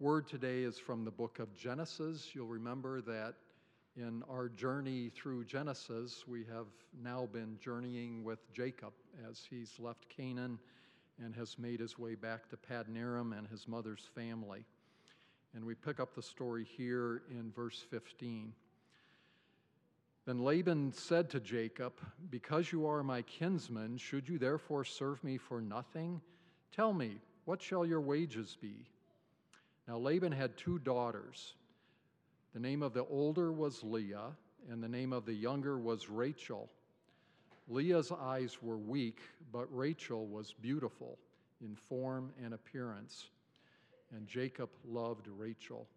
word today is from the book of Genesis. You'll remember that in our journey through Genesis, we have now been journeying with Jacob as he's left Canaan and has made his way back to Padanaram and his mother's family. And we pick up the story here in verse 15. Then Laban said to Jacob, Because you are my kinsman, should you therefore serve me for nothing? Tell me, what shall your wages be? Now Laban had two daughters. The name of the older was Leah, and the name of the younger was Rachel. Leah's eyes were weak, but Rachel was beautiful in form and appearance. And Jacob loved Rachel.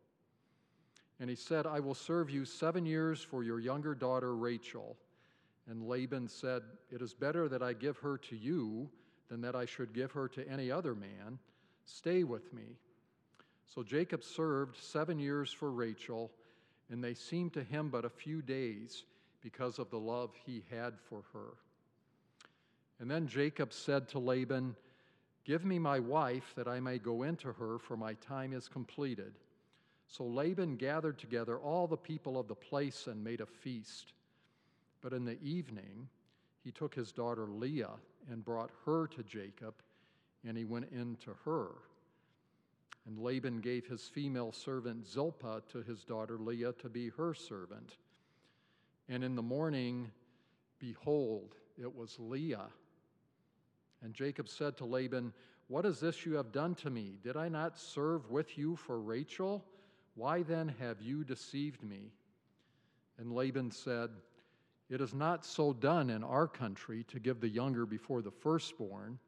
And he said, I will serve you seven years for your younger daughter Rachel. And Laban said, It is better that I give her to you than that I should give her to any other man. Stay with me. So Jacob served seven years for Rachel, and they seemed to him but a few days because of the love he had for her. And then Jacob said to Laban, Give me my wife that I may go into her, for my time is completed. So Laban gathered together all the people of the place and made a feast. But in the evening, he took his daughter Leah and brought her to Jacob, and he went in to her. And Laban gave his female servant Zilpah to his daughter Leah to be her servant. And in the morning, behold, it was Leah. And Jacob said to Laban, What is this you have done to me? Did I not serve with you for Rachel? Why then have you deceived me? And Laban said, It is not so done in our country to give the younger before the firstborn.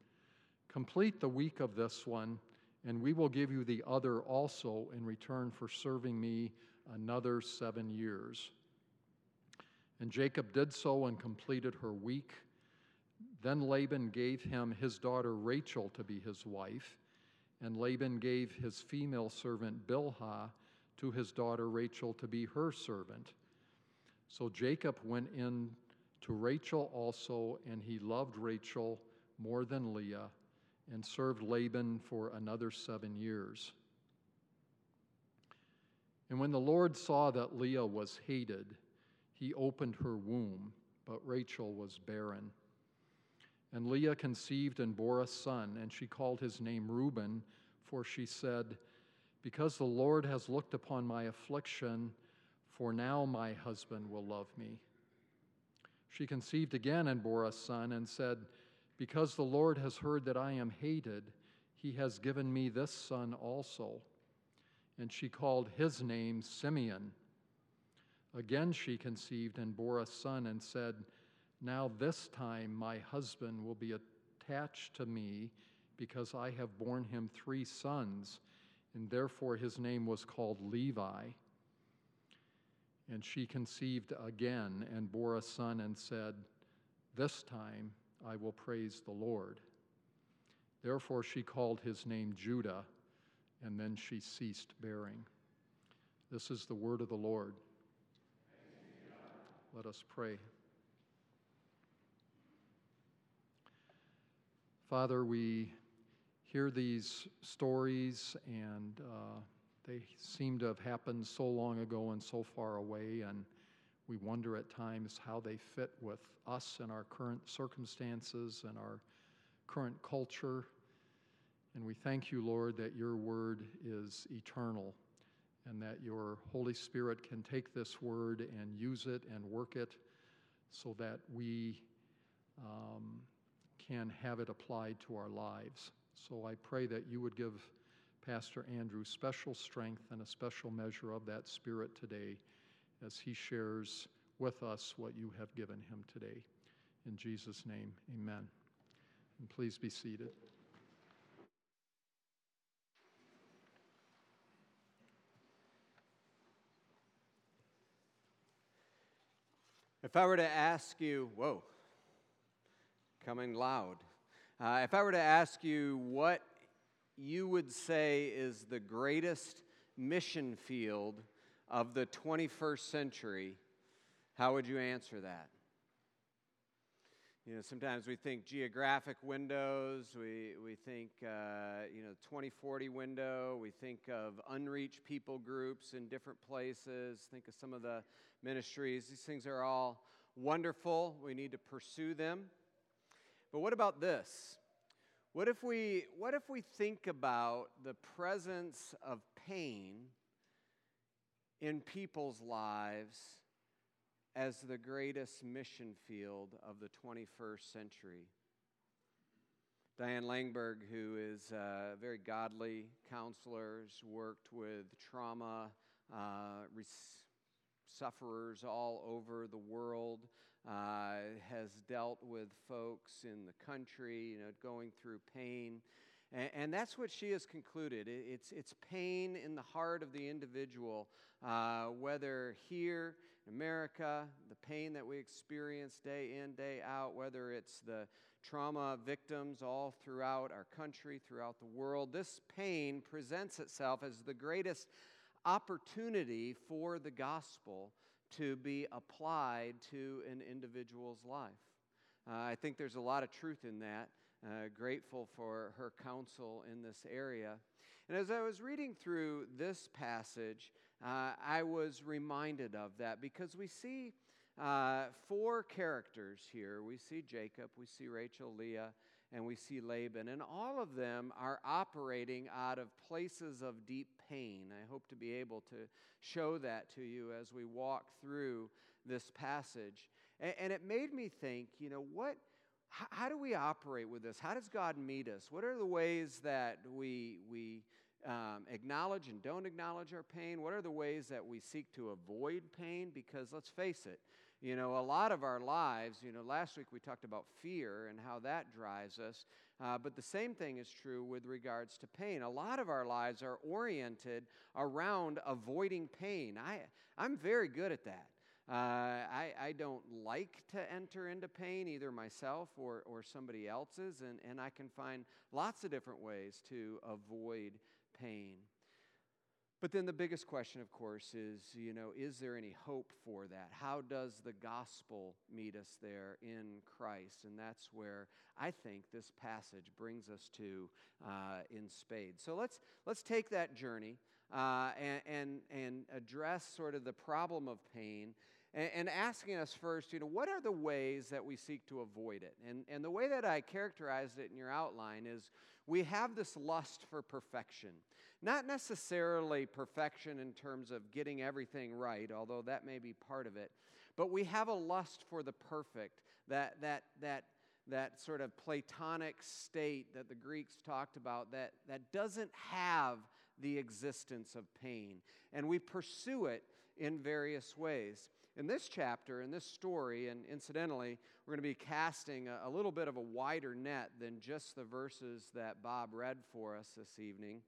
Complete the week of this one, and we will give you the other also in return for serving me another seven years. And Jacob did so and completed her week. Then Laban gave him his daughter Rachel to be his wife, and Laban gave his female servant Bilhah to his daughter Rachel to be her servant. So Jacob went in to Rachel also, and he loved Rachel more than Leah, and served Laban for another seven years. And when the Lord saw that Leah was hated, he opened her womb, but Rachel was barren. And Leah conceived and bore a son, and she called his name Reuben, for she said, because the Lord has looked upon my affliction, for now my husband will love me. She conceived again and bore a son, and said, Because the Lord has heard that I am hated, he has given me this son also. And she called his name Simeon. Again she conceived and bore a son, and said, Now this time my husband will be attached to me, because I have borne him three sons and therefore his name was called Levi. And she conceived again and bore a son and said, This time I will praise the Lord. Therefore she called his name Judah, and then she ceased bearing. This is the word of the Lord. Let us pray. Father, we hear these stories, and uh, they seem to have happened so long ago and so far away, and we wonder at times how they fit with us and our current circumstances and our current culture. And we thank you, Lord, that your word is eternal and that your Holy Spirit can take this word and use it and work it so that we um, can have it applied to our lives. So I pray that you would give Pastor Andrew special strength and a special measure of that Spirit today as he shares with us what you have given him today. In Jesus' name, amen. And please be seated. If I were to ask you, whoa, coming loud. Uh, if I were to ask you what you would say is the greatest mission field of the 21st century, how would you answer that? You know, sometimes we think geographic windows, we, we think, uh, you know, 2040 window, we think of unreached people groups in different places, think of some of the ministries. These things are all wonderful. We need to pursue them. But what about this? What if we, what if we think about the presence of pain in people's lives as the greatest mission field of the 21st century? Diane Langberg, who is a very godly counselor, has worked with trauma uh, sufferers all over the world uh, has dealt with folks in the country, you know, going through pain. And, and that's what she has concluded. It, it's, it's pain in the heart of the individual, uh, whether here in America, the pain that we experience day in, day out, whether it's the trauma victims all throughout our country, throughout the world. This pain presents itself as the greatest opportunity for the gospel to be applied to an individual's life. Uh, I think there's a lot of truth in that. Uh, grateful for her counsel in this area. And as I was reading through this passage, uh, I was reminded of that because we see uh, four characters here. We see Jacob, we see Rachel, Leah, and we see Laban. And all of them are operating out of places of deep pain. I hope to be able to show that to you as we walk through this passage. And, and it made me think, you know, what. How, how do we operate with this? How does God meet us? What are the ways that we, we um, acknowledge and don't acknowledge our pain? What are the ways that we seek to avoid pain? Because let's face it, you know, a lot of our lives, you know, last week we talked about fear and how that drives us, uh, but the same thing is true with regards to pain. A lot of our lives are oriented around avoiding pain. I, I'm very good at that. Uh, I, I don't like to enter into pain, either myself or, or somebody else's, and, and I can find lots of different ways to avoid pain. But then the biggest question, of course, is you know, is there any hope for that? How does the gospel meet us there in Christ? And that's where I think this passage brings us to uh, in spades. So let's, let's take that journey uh, and, and, and address sort of the problem of pain and, and asking us first, you know, what are the ways that we seek to avoid it? And, and the way that I characterized it in your outline is we have this lust for perfection. Not necessarily perfection in terms of getting everything right, although that may be part of it, but we have a lust for the perfect, that, that, that, that sort of Platonic state that the Greeks talked about that, that doesn't have the existence of pain. And we pursue it in various ways. In this chapter, in this story, and incidentally, we're going to be casting a, a little bit of a wider net than just the verses that Bob read for us this evening.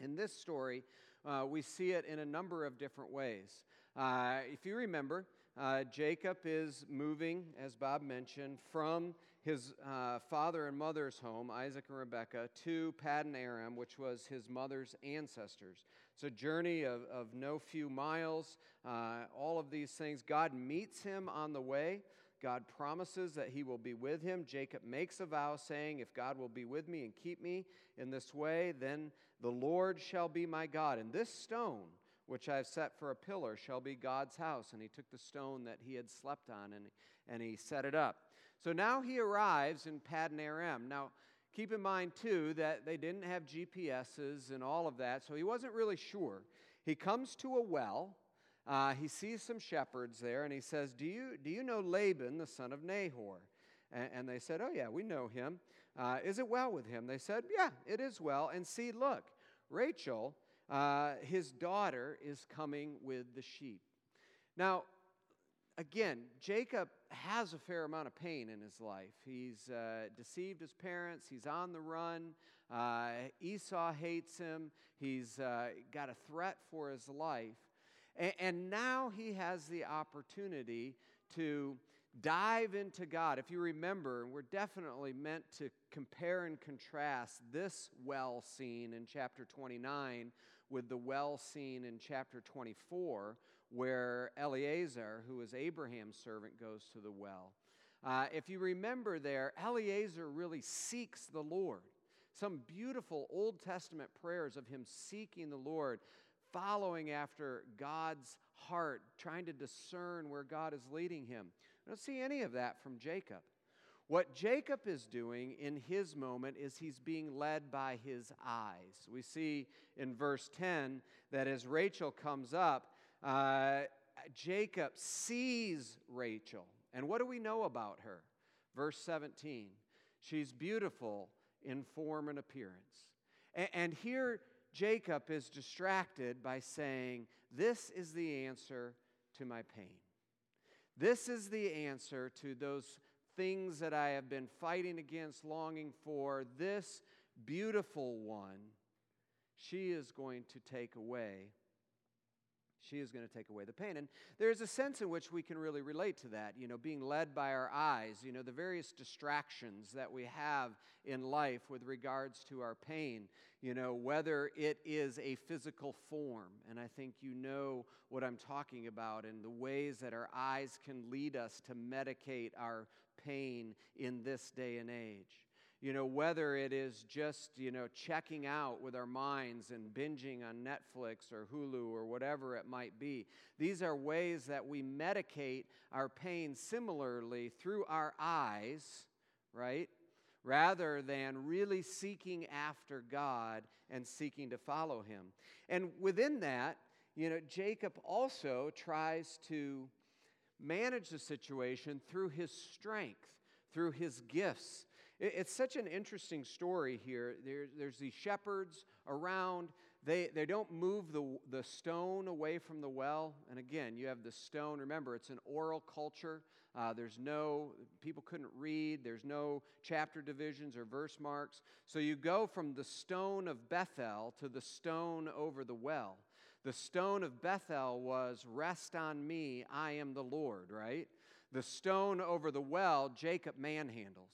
In this story, uh, we see it in a number of different ways. Uh, if you remember, uh, Jacob is moving, as Bob mentioned, from his uh, father and mother's home, Isaac and Rebekah, to Paddan Aram, which was his mother's ancestors. It's a journey of, of no few miles, uh, all of these things. God meets him on the way. God promises that he will be with him. Jacob makes a vow saying, If God will be with me and keep me in this way, then the Lord shall be my God. And this stone, which I have set for a pillar, shall be God's house. And he took the stone that he had slept on and, and he set it up. So now he arrives in Paddan Aram. Now, keep in mind, too, that they didn't have GPSs and all of that, so he wasn't really sure. He comes to a well. Uh, he sees some shepherds there, and he says, do you, do you know Laban, the son of Nahor? And, and they said, Oh, yeah, we know him. Uh, is it well with him? They said, Yeah, it is well. And see, look, Rachel, uh, his daughter, is coming with the sheep. Now, again, Jacob has a fair amount of pain in his life. He's uh, deceived his parents, he's on the run. Uh, Esau hates him, He's uh, got a threat for his life. And, and now he has the opportunity to dive into God. If you remember, we're definitely meant to compare and contrast this well scene in chapter 29 with the well scene in chapter 24, where Eliezer, who is Abraham's servant, goes to the well. Uh, if you remember there, Eliezer really seeks the Lord. Some beautiful Old Testament prayers of him seeking the Lord, following after God's heart, trying to discern where God is leading him. I don't see any of that from Jacob. What Jacob is doing in his moment is he's being led by his eyes. We see in verse 10 that as Rachel comes up, uh, Jacob sees Rachel. And what do we know about her? Verse 17 she's beautiful in form and appearance. And, and here Jacob is distracted by saying, This is the answer to my pain. This is the answer to those things that I have been fighting against, longing for. This beautiful one, she is going to take away she is going to take away the pain. And there's a sense in which we can really relate to that, you know, being led by our eyes, you know, the various distractions that we have in life with regards to our pain, you know, whether it is a physical form. And I think you know what I'm talking about and the ways that our eyes can lead us to medicate our pain in this day and age you know, whether it is just, you know, checking out with our minds and binging on Netflix or Hulu or whatever it might be. These are ways that we medicate our pain similarly through our eyes, right? Rather than really seeking after God and seeking to follow Him. And within that, you know, Jacob also tries to manage the situation through his strength, through his gifts it's such an interesting story here. There, there's these shepherds around. They, they don't move the, the stone away from the well. And again, you have the stone. Remember, it's an oral culture. Uh, there's no, people couldn't read. There's no chapter divisions or verse marks. So you go from the stone of Bethel to the stone over the well. The stone of Bethel was, Rest on me, I am the Lord, right? The stone over the well, Jacob manhandles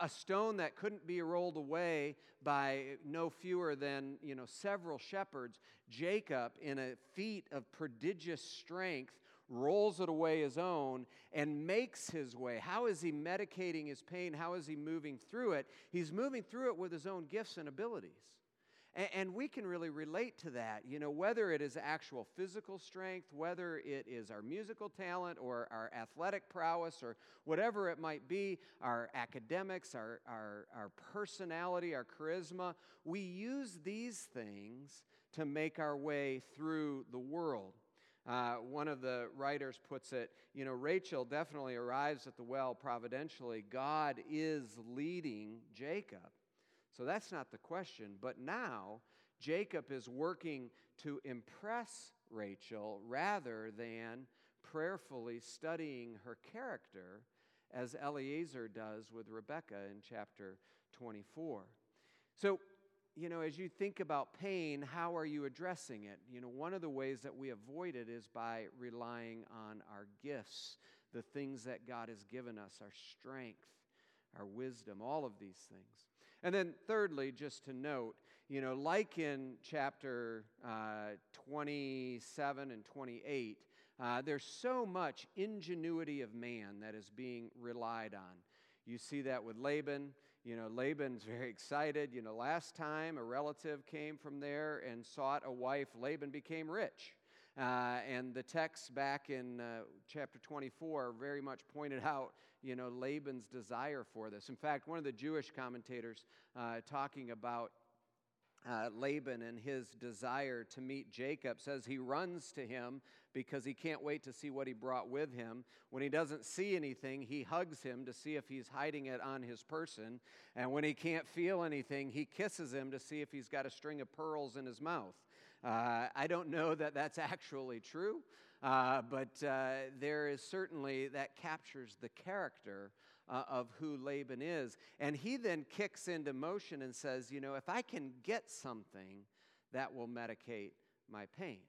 a stone that couldn't be rolled away by no fewer than you know several shepherds jacob in a feat of prodigious strength rolls it away his own and makes his way. How is he medicating his pain? How is he moving through it? He's moving through it with his own gifts and abilities and we can really relate to that, you know, whether it is actual physical strength, whether it is our musical talent or our athletic prowess or whatever it might be, our academics, our, our, our personality, our charisma. We use these things to make our way through the world. Uh, one of the writers puts it, you know, Rachel definitely arrives at the well providentially. God is leading Jacob. So that's not the question. But now, Jacob is working to impress Rachel rather than prayerfully studying her character as Eliezer does with Rebekah in chapter 24. So, you know, as you think about pain, how are you addressing it? You know, one of the ways that we avoid it is by relying on our gifts, the things that God has given us, our strength, our wisdom, all of these things. And then, thirdly, just to note, you know, like in chapter uh, 27 and 28, uh, there's so much ingenuity of man that is being relied on. You see that with Laban. You know, Laban's very excited. You know, last time a relative came from there and sought a wife, Laban became rich. Uh, and the text back in uh, chapter 24 very much pointed out, you know, Laban's desire for this. In fact, one of the Jewish commentators uh, talking about uh, Laban and his desire to meet Jacob says he runs to him because he can't wait to see what he brought with him. When he doesn't see anything, he hugs him to see if he's hiding it on his person. And when he can't feel anything, he kisses him to see if he's got a string of pearls in his mouth. Uh, I don't know that that's actually true, uh, but uh, there is certainly that captures the character uh, of who Laban is. And he then kicks into motion and says, You know, if I can get something, that will medicate my pain.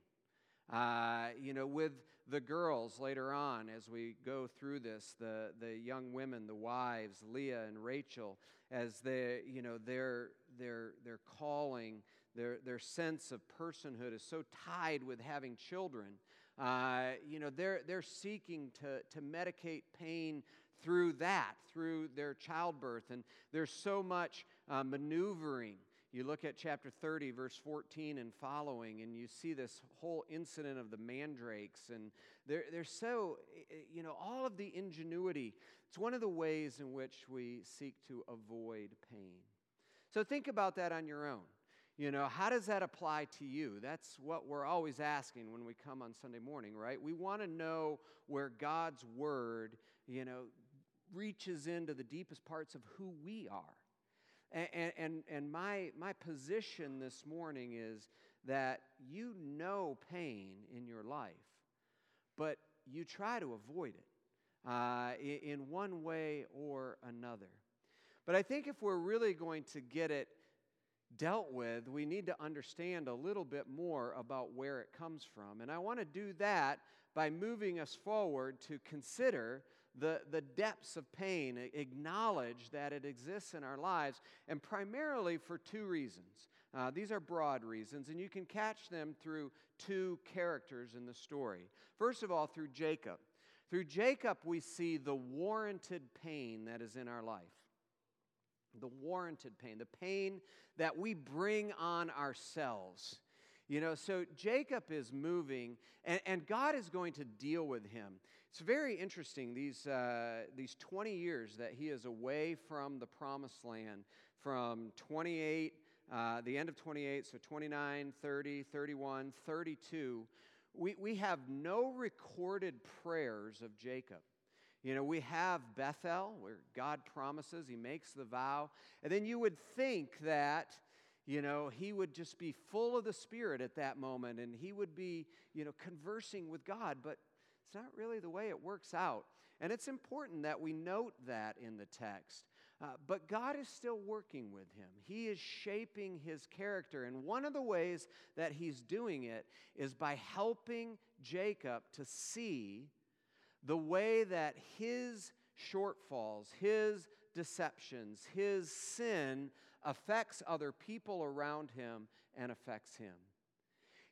Uh, you know, with the girls later on, as we go through this, the, the young women, the wives, Leah and Rachel, as they, you know, their, their, their calling their, their sense of personhood is so tied with having children. Uh, you know, they're, they're seeking to, to medicate pain through that, through their childbirth. And there's so much uh, maneuvering. You look at chapter 30, verse 14 and following, and you see this whole incident of the mandrakes. And they're, they're so, you know, all of the ingenuity. It's one of the ways in which we seek to avoid pain. So think about that on your own. You know, how does that apply to you? That's what we're always asking when we come on Sunday morning, right? We want to know where God's word, you know, reaches into the deepest parts of who we are. And, and, and my, my position this morning is that you know pain in your life, but you try to avoid it uh, in one way or another. But I think if we're really going to get it dealt with, we need to understand a little bit more about where it comes from. And I want to do that by moving us forward to consider the, the depths of pain, acknowledge that it exists in our lives, and primarily for two reasons. Uh, these are broad reasons, and you can catch them through two characters in the story. First of all, through Jacob. Through Jacob, we see the warranted pain that is in our life the warranted pain, the pain that we bring on ourselves. You know, so Jacob is moving, and, and God is going to deal with him. It's very interesting, these, uh, these 20 years that he is away from the promised land, from 28, uh, the end of 28, so 29, 30, 31, 32, we, we have no recorded prayers of Jacob. You know, we have Bethel, where God promises, He makes the vow. And then you would think that, you know, He would just be full of the Spirit at that moment and He would be, you know, conversing with God, but it's not really the way it works out. And it's important that we note that in the text. Uh, but God is still working with him. He is shaping his character. And one of the ways that he's doing it is by helping Jacob to see the way that his shortfalls, his deceptions, his sin affects other people around him and affects him.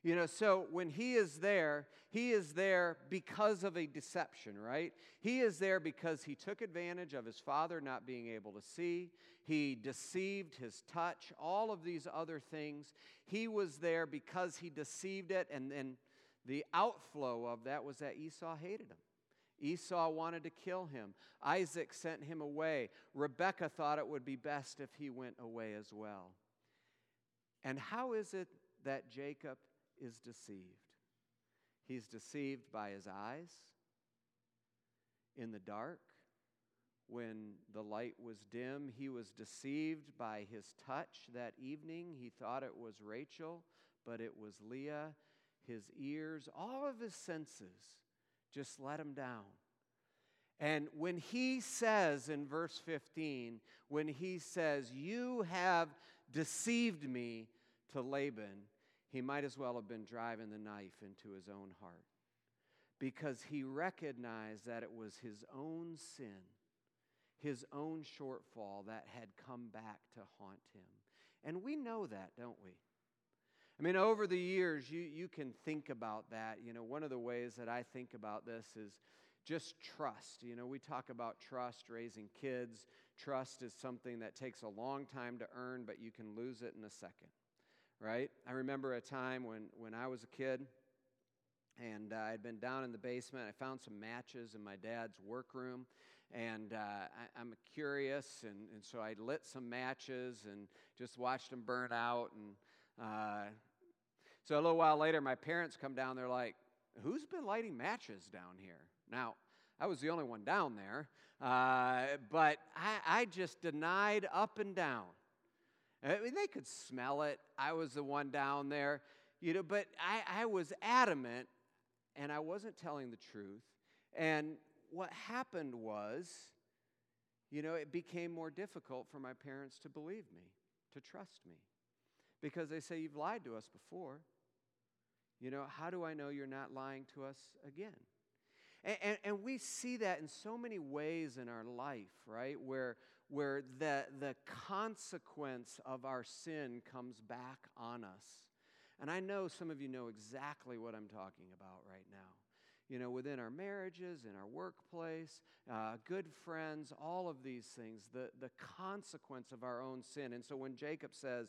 You know, so when he is there, he is there because of a deception, right? He is there because he took advantage of his father not being able to see. He deceived his touch, all of these other things. He was there because he deceived it, and then the outflow of that was that Esau hated him. Esau wanted to kill him. Isaac sent him away. Rebekah thought it would be best if he went away as well. And how is it that Jacob is deceived? He's deceived by his eyes in the dark. When the light was dim, he was deceived by his touch that evening. He thought it was Rachel, but it was Leah. His ears, all of his senses just let him down. And when he says in verse 15, when he says, You have deceived me to Laban, he might as well have been driving the knife into his own heart because he recognized that it was his own sin, his own shortfall that had come back to haunt him. And we know that, don't we? I mean, over the years, you, you can think about that. You know, one of the ways that I think about this is just trust. You know, we talk about trust, raising kids. Trust is something that takes a long time to earn, but you can lose it in a second, right? I remember a time when, when I was a kid and uh, I'd been down in the basement. I found some matches in my dad's workroom, and uh, I, am curious, and, and so I lit some matches and just watched them burn out. And uh, so a little while later, my parents come down. They're like, Who's been lighting matches down here? Now, I was the only one down there, uh, but I, I just denied up and down. I mean, they could smell it. I was the one down there, you know, but I, I was adamant and I wasn't telling the truth. And what happened was, you know, it became more difficult for my parents to believe me, to trust me, because they say, You've lied to us before. You know, how do I know you're not lying to us again? And, and, and, we see that in so many ways in our life, right? Where, where the, the consequence of our sin comes back on us. And I know some of you know exactly what I'm talking about right now. you know, within our marriages, in our workplace, uh, good friends, all of these things, the, the consequence of our own sin. And so when Jacob says,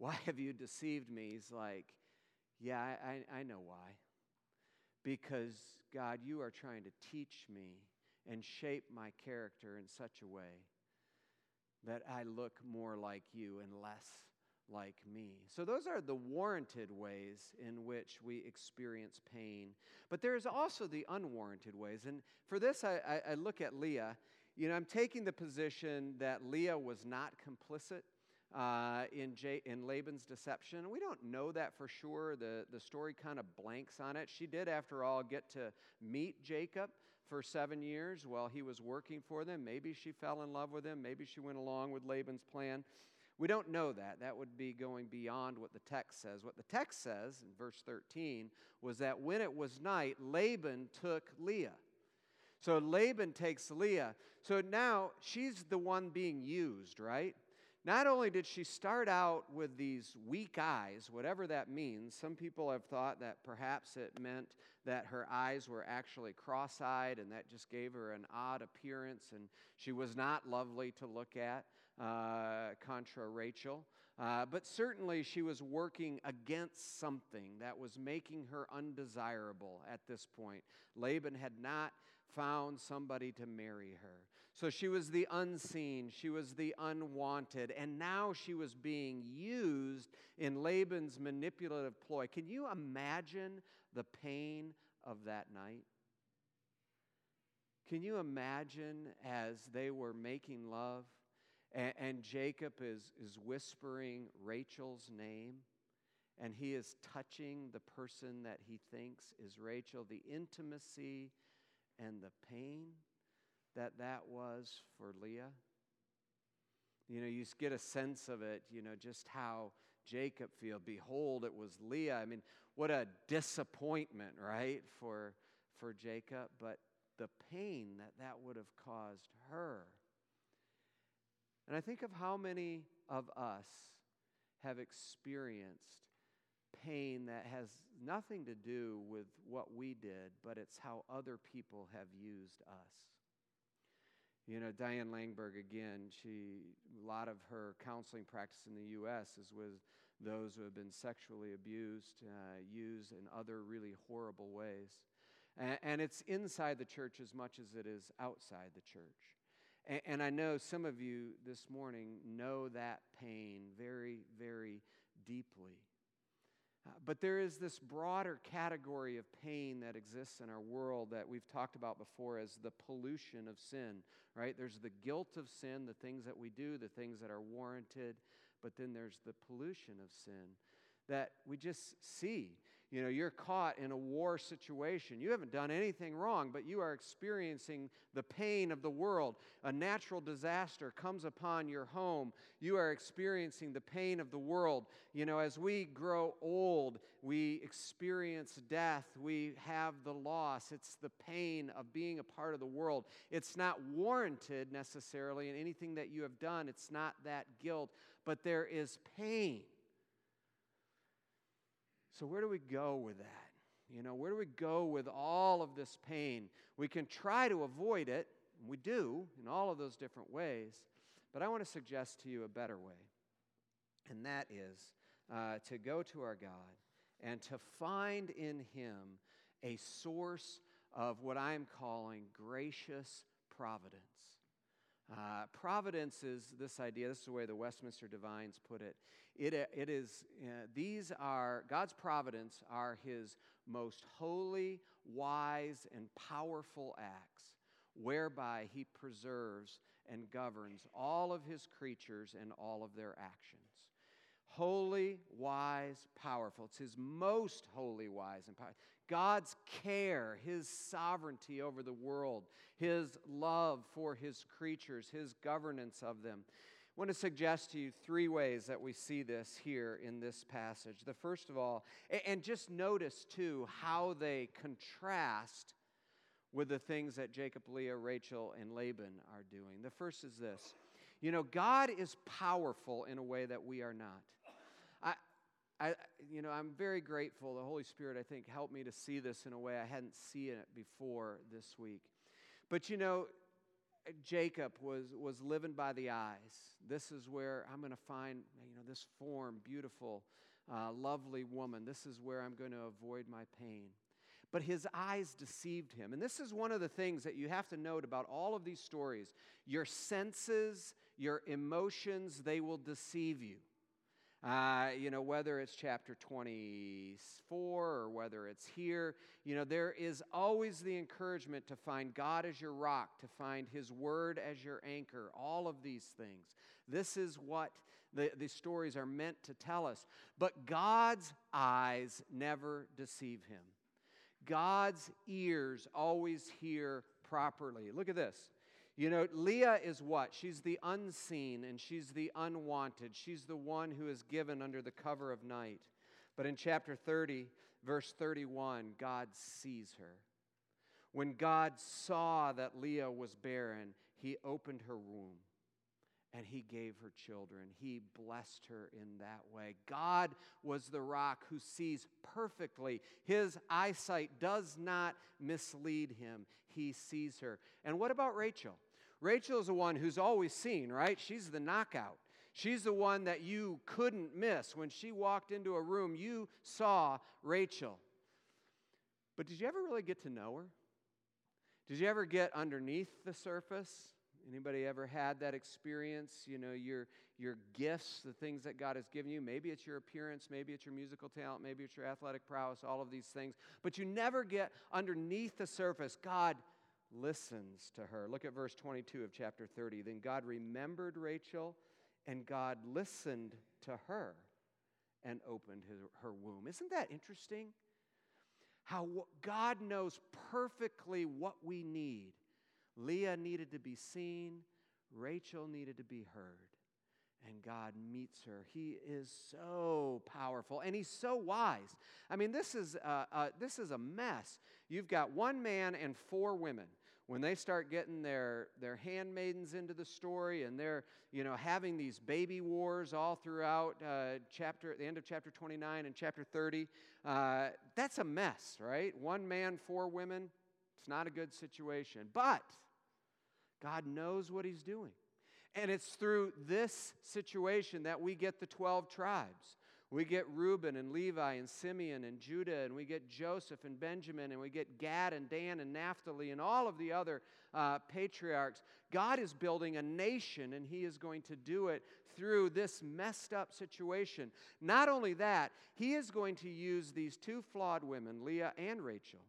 Why have you deceived me? He's like, Yeah, I, I know why. Because, God, you are trying to teach me and shape my character in such a way that I look more like you and less like me. So, those are the warranted ways in which we experience pain. But there's also the unwarranted ways. And for this, I, I, I look at Leah. You know, I'm taking the position that Leah was not complicit. Uh, in, J- in Laban's deception. We don't know that for sure. The, the story kind of blanks on it. She did, after all, get to meet Jacob for seven years while he was working for them. Maybe she fell in love with him. Maybe she went along with Laban's plan. We don't know that. That would be going beyond what the text says. What the text says in verse 13 was that when it was night, Laban took Leah. So Laban takes Leah. So now she's the one being used, right? Not only did she start out with these weak eyes, whatever that means, some people have thought that perhaps it meant that her eyes were actually cross eyed and that just gave her an odd appearance and she was not lovely to look at uh, contra Rachel. Uh, but certainly she was working against something that was making her undesirable at this point. Laban had not found somebody to marry her. So she was the unseen, she was the unwanted, and now she was being used in Laban's manipulative ploy. Can you imagine the pain of that night? Can you imagine as they were making love? And, and Jacob is, is whispering Rachel's name, and he is touching the person that he thinks is Rachel, the intimacy and the pain that that was for Leah. You know, you get a sense of it, you know, just how Jacob feel. Behold, it was Leah. I mean, what a disappointment, right, for, for Jacob, but the pain that that would have caused her. And I think of how many of us have experienced pain that has nothing to do with what we did, but it's how other people have used us. You know, Diane Langberg, again, she, a lot of her counseling practice in the U.S. is with those who have been sexually abused, uh, used in other really horrible ways. And, and it's inside the church as much as it is outside the church. And, and I know some of you this morning know that pain very, very deeply. Uh, but there is this broader category of pain that exists in our world that we've talked about before as the pollution of sin, right? There's the guilt of sin, the things that we do, the things that are warranted, but then there's the pollution of sin that we just see. You know, you're caught in a war situation. You haven't done anything wrong, but you are experiencing the pain of the world. A natural disaster comes upon your home. You are experiencing the pain of the world. You know, as we grow old, we experience death. We have the loss. It's the pain of being a part of the world. It's not warranted necessarily in anything that you have done, it's not that guilt, but there is pain. So, where do we go with that? You know, where do we go with all of this pain? We can try to avoid it, we do in all of those different ways, but I want to suggest to you a better way, and that is uh, to go to our God and to find in Him a source of what I'm calling gracious providence. Uh, providence is this idea, this is the way the Westminster Divines put it. It, it is, uh, these are, God's providence are his most holy, wise, and powerful acts, whereby he preserves and governs all of his creatures and all of their actions. Holy, wise, powerful. It's his most holy, wise, and powerful. God's care, His sovereignty over the world, His love for His creatures, His governance of them. I want to suggest to you three ways that we see this here in this passage. The first of all, and just notice too how they contrast with the things that Jacob, Leah, Rachel, and Laban are doing. The first is this you know, God is powerful in a way that we are not. I, you know, I'm very grateful. The Holy Spirit, I think, helped me to see this in a way I hadn't seen it before this week. But you know, Jacob was, was living by the eyes. This is where I'm going to find, you know, this form, beautiful, uh, lovely woman. This is where I'm going to avoid my pain. But his eyes deceived him. And this is one of the things that you have to note about all of these stories. Your senses, your emotions, they will deceive you. Uh, you know, whether it's chapter 24 or whether it's here, you know, there is always the encouragement to find God as your rock, to find His Word as your anchor, all of these things. This is what the, the stories are meant to tell us. But God's eyes never deceive Him, God's ears always hear properly. Look at this. You know, Leah is what? She's the unseen and she's the unwanted. She's the one who is given under the cover of night. But in chapter 30, verse 31, God sees her. When God saw that Leah was barren, he opened her womb and he gave her children. He blessed her in that way. God was the rock who sees perfectly. His eyesight does not mislead him, he sees her. And what about Rachel? Rachel is the one who's always seen, right? She's the knockout. She's the one that you couldn't miss. When she walked into a room, you saw Rachel. But did you ever really get to know her? Did you ever get underneath the surface? Anybody ever had that experience? You know, your, your gifts, the things that God has given you. Maybe it's your appearance, maybe it's your musical talent, maybe it's your athletic prowess, all of these things. But you never get underneath the surface. God listens to her. Look at verse 22 of chapter 30. Then God remembered Rachel, and God listened to her and opened his, her womb. Isn't that interesting? How God knows perfectly what we need. Leah needed to be seen, Rachel needed to be heard and God meets her. He is so powerful and he's so wise. I mean, this is, this is a mess. You've got one man and four women when they start getting their, their handmaidens into the story and they're you know having these baby wars all throughout uh, chapter at the end of chapter 29 and chapter 30 uh, that's a mess right? One man four women it's not a good situation. But god knows what he's doing. And it's through this situation that we get the 12 tribes we get Reuben and Levi and Simeon and Judah, and we get Joseph and Benjamin, and we get Gad and Dan and Naphtali and all of the other uh, patriarchs. God is building a nation, and He is going to do it through this messed up situation. Not only that, He is going to use these two flawed women, Leah and Rachel,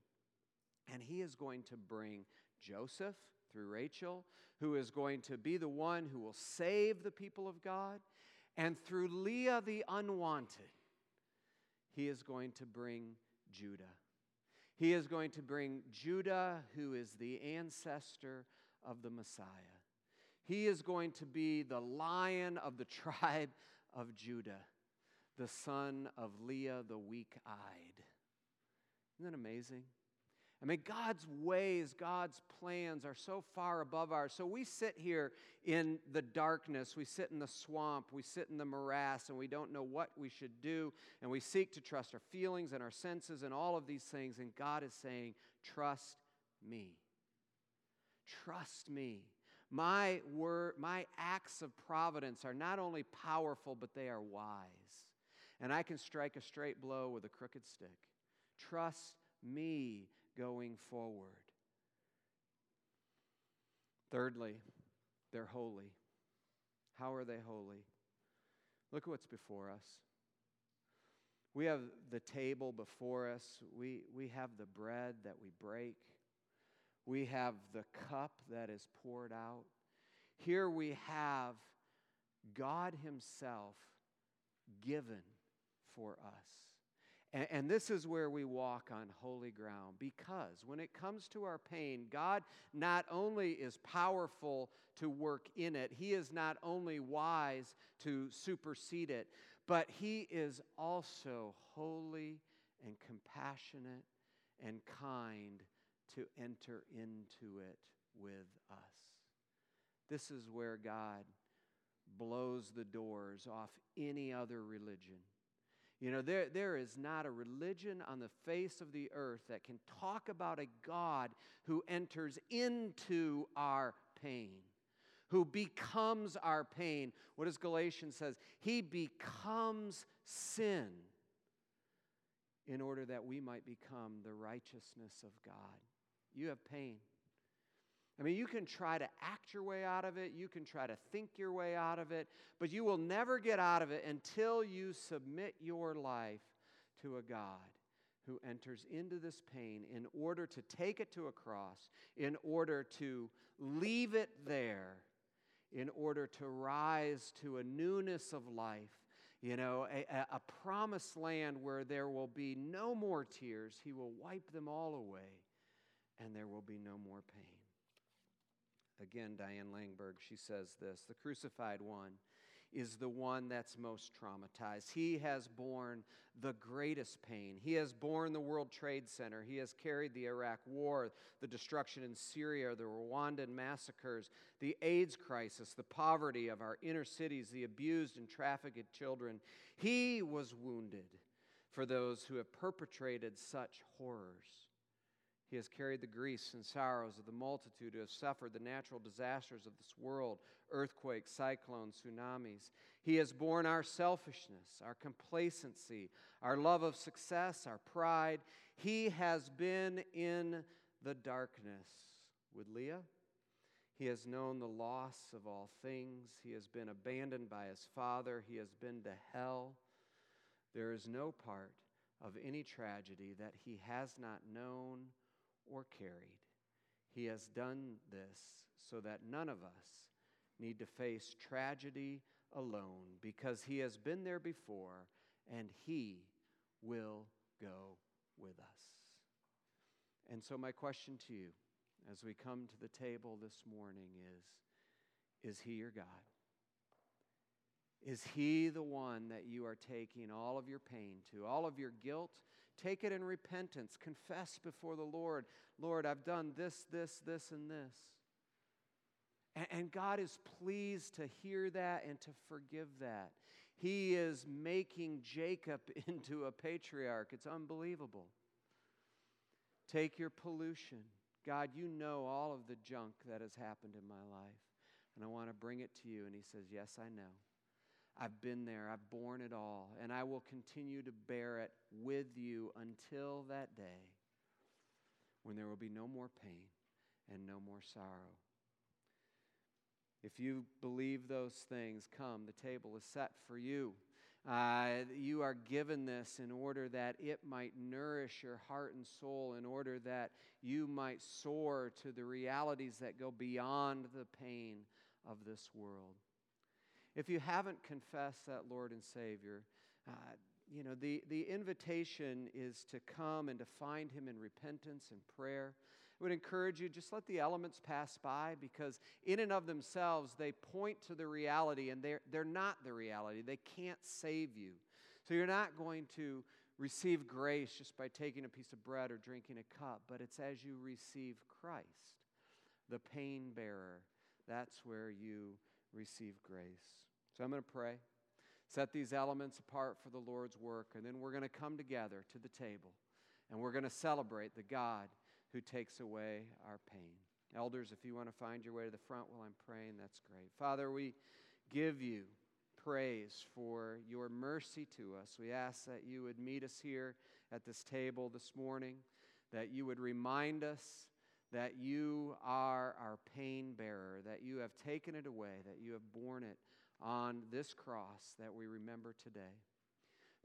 and He is going to bring Joseph through Rachel, who is going to be the one who will save the people of God. And through Leah the unwanted, he is going to bring Judah. He is going to bring Judah, who is the ancestor of the Messiah. He is going to be the lion of the tribe of Judah, the son of Leah the weak eyed. Isn't that amazing? I mean, God's ways, God's plans are so far above ours. So we sit here in the darkness, we sit in the swamp, we sit in the morass, and we don't know what we should do. And we seek to trust our feelings and our senses and all of these things. And God is saying, Trust me. Trust me. My word, my acts of providence are not only powerful, but they are wise. And I can strike a straight blow with a crooked stick. Trust me going forward. Thirdly, they're holy. How are they holy? Look at what's before us. We have the table before us. We, we have the bread that we break. We have the cup that is poured out. Here we have God Himself given for us. And, and, this is where we walk on holy ground because when it comes to our pain, God not only is powerful to work in it, He is not only wise to supersede it, but He is also holy and compassionate and kind to enter into it with us. This is where God blows the doors off any other religion You know, there, there is not a religion on the face of the earth that can talk about a God who enters into our pain, who becomes our pain. What does Galatians says? He becomes sin in order that we might become the righteousness of God. You have pain. I mean, you can try to act your way out of it, you can try to think your way out of it, but you will never get out of it until you submit your life to a God who enters into this pain in order to take it to a cross, in order to leave it there, in order to rise to a newness of life. You know, a, a, promised land where there will be no more tears. He will wipe them all away, and there will be no more pain. Again, Diane Langberg, she says this the crucified one is the one that's most traumatized. He has borne the greatest pain. He has borne the World Trade Center. He has carried the Iraq War, the destruction in Syria, the Rwandan massacres, the AIDS crisis, the poverty of our inner cities, the abused and trafficked children. He was wounded for those who have perpetrated such horrors. He has carried the griefs and sorrows of the multitude who have suffered the natural disasters of this world earthquakes, cyclones, tsunamis. He has borne our selfishness, our complacency, our love of success, our pride. He has been in the darkness with Leah. He has known the loss of all things. He has been abandoned by his father. He has been to hell. There is no part of any tragedy that he has not known or carried. He has done this so that none of us need to face tragedy alone because He has been there before and He will go with us. And so, my question to you as we come to the table this morning is Is He your God? Is He the one that you are taking all of your pain to, all of your guilt? Take it in repentance. Confess before the Lord Lord, I've done this, this, this, and this. And, and God is pleased to hear that and to forgive that. He is making Jacob into a patriarch. It's unbelievable. Take your pollution. God, you know all of the junk that has happened in my life, and I want to bring it to you. And he says, Yes, I know. I've been there, I've borne it all, and I will continue to bear it with you until that day when there will be no more pain and no more sorrow. If you believe those things, come. The table is set for you. Uh, you are given this in order that it might nourish your heart and soul, in order that you might soar to the realities that go beyond the pain of this world. If you haven't confessed that Lord and Savior, uh, you know, the, the invitation is to come and to find Him in repentance and prayer. I would encourage you, just let the elements pass by because, in and of themselves, they point to the reality and they're, they're not the reality. They can't save you. So, you're not going to receive grace just by taking a piece of bread or drinking a cup, but it's as you receive Christ, the pain bearer. That's where you receive grace. So, I'm going to pray set these elements apart for the Lord's work, and then we're going to come together to the table and we're going to celebrate the God who takes away our pain. Elders, if you want to find your way to the front while I'm praying, that's great. Father, we give you praise for your mercy to us. We ask that you would meet us here at this table this morning, that you would remind us that you are our pain bearer, that you have taken it away, that you have borne it on this cross that we remember today.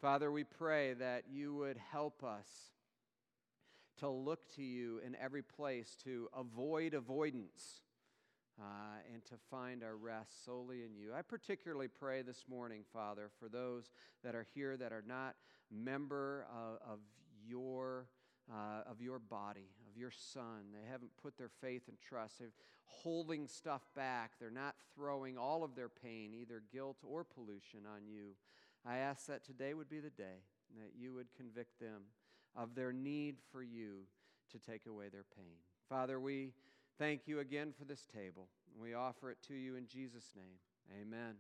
Father, we pray that you would help us to look to you in every place, to avoid avoidance, uh, and to find our rest solely in you. I particularly pray this morning, Father, for those that are here that are not member of, of your uh, of your body, of your son. They haven't put their faith and trust. They're holding stuff back. They're not throwing all of their pain, either guilt or pollution, on you. I ask that today would be the day that you would convict them of their need for you to take away their pain. Father, we thank you again for this table. We offer it to you in Jesus' name. Amen.